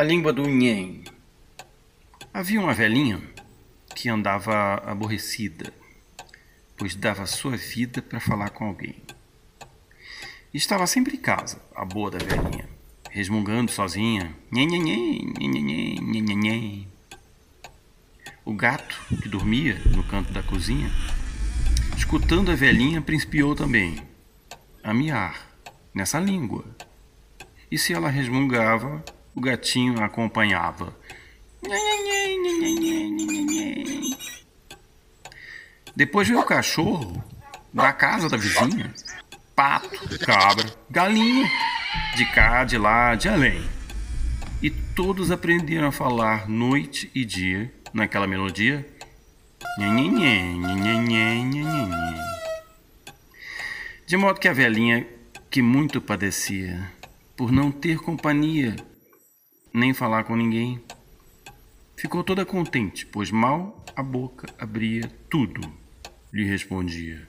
A língua do Nhen. Havia uma velhinha que andava aborrecida, pois dava sua vida para falar com alguém. Estava sempre em casa, a boa da velhinha, resmungando sozinha. Nhen, nhen, nhen, nhen, nhen, nhen. O gato, que dormia no canto da cozinha, escutando a velhinha, principiou também a miar nessa língua. E se ela resmungava, o gatinho acompanhava. Depois veio o cachorro da casa da vizinha, pato, cabra, galinha, de cá, de lá, de além. E todos aprenderam a falar noite e dia naquela melodia. De modo que a velhinha, que muito padecia por não ter companhia, nem falar com ninguém, ficou toda contente, pois mal a boca abria tudo, lhe respondia.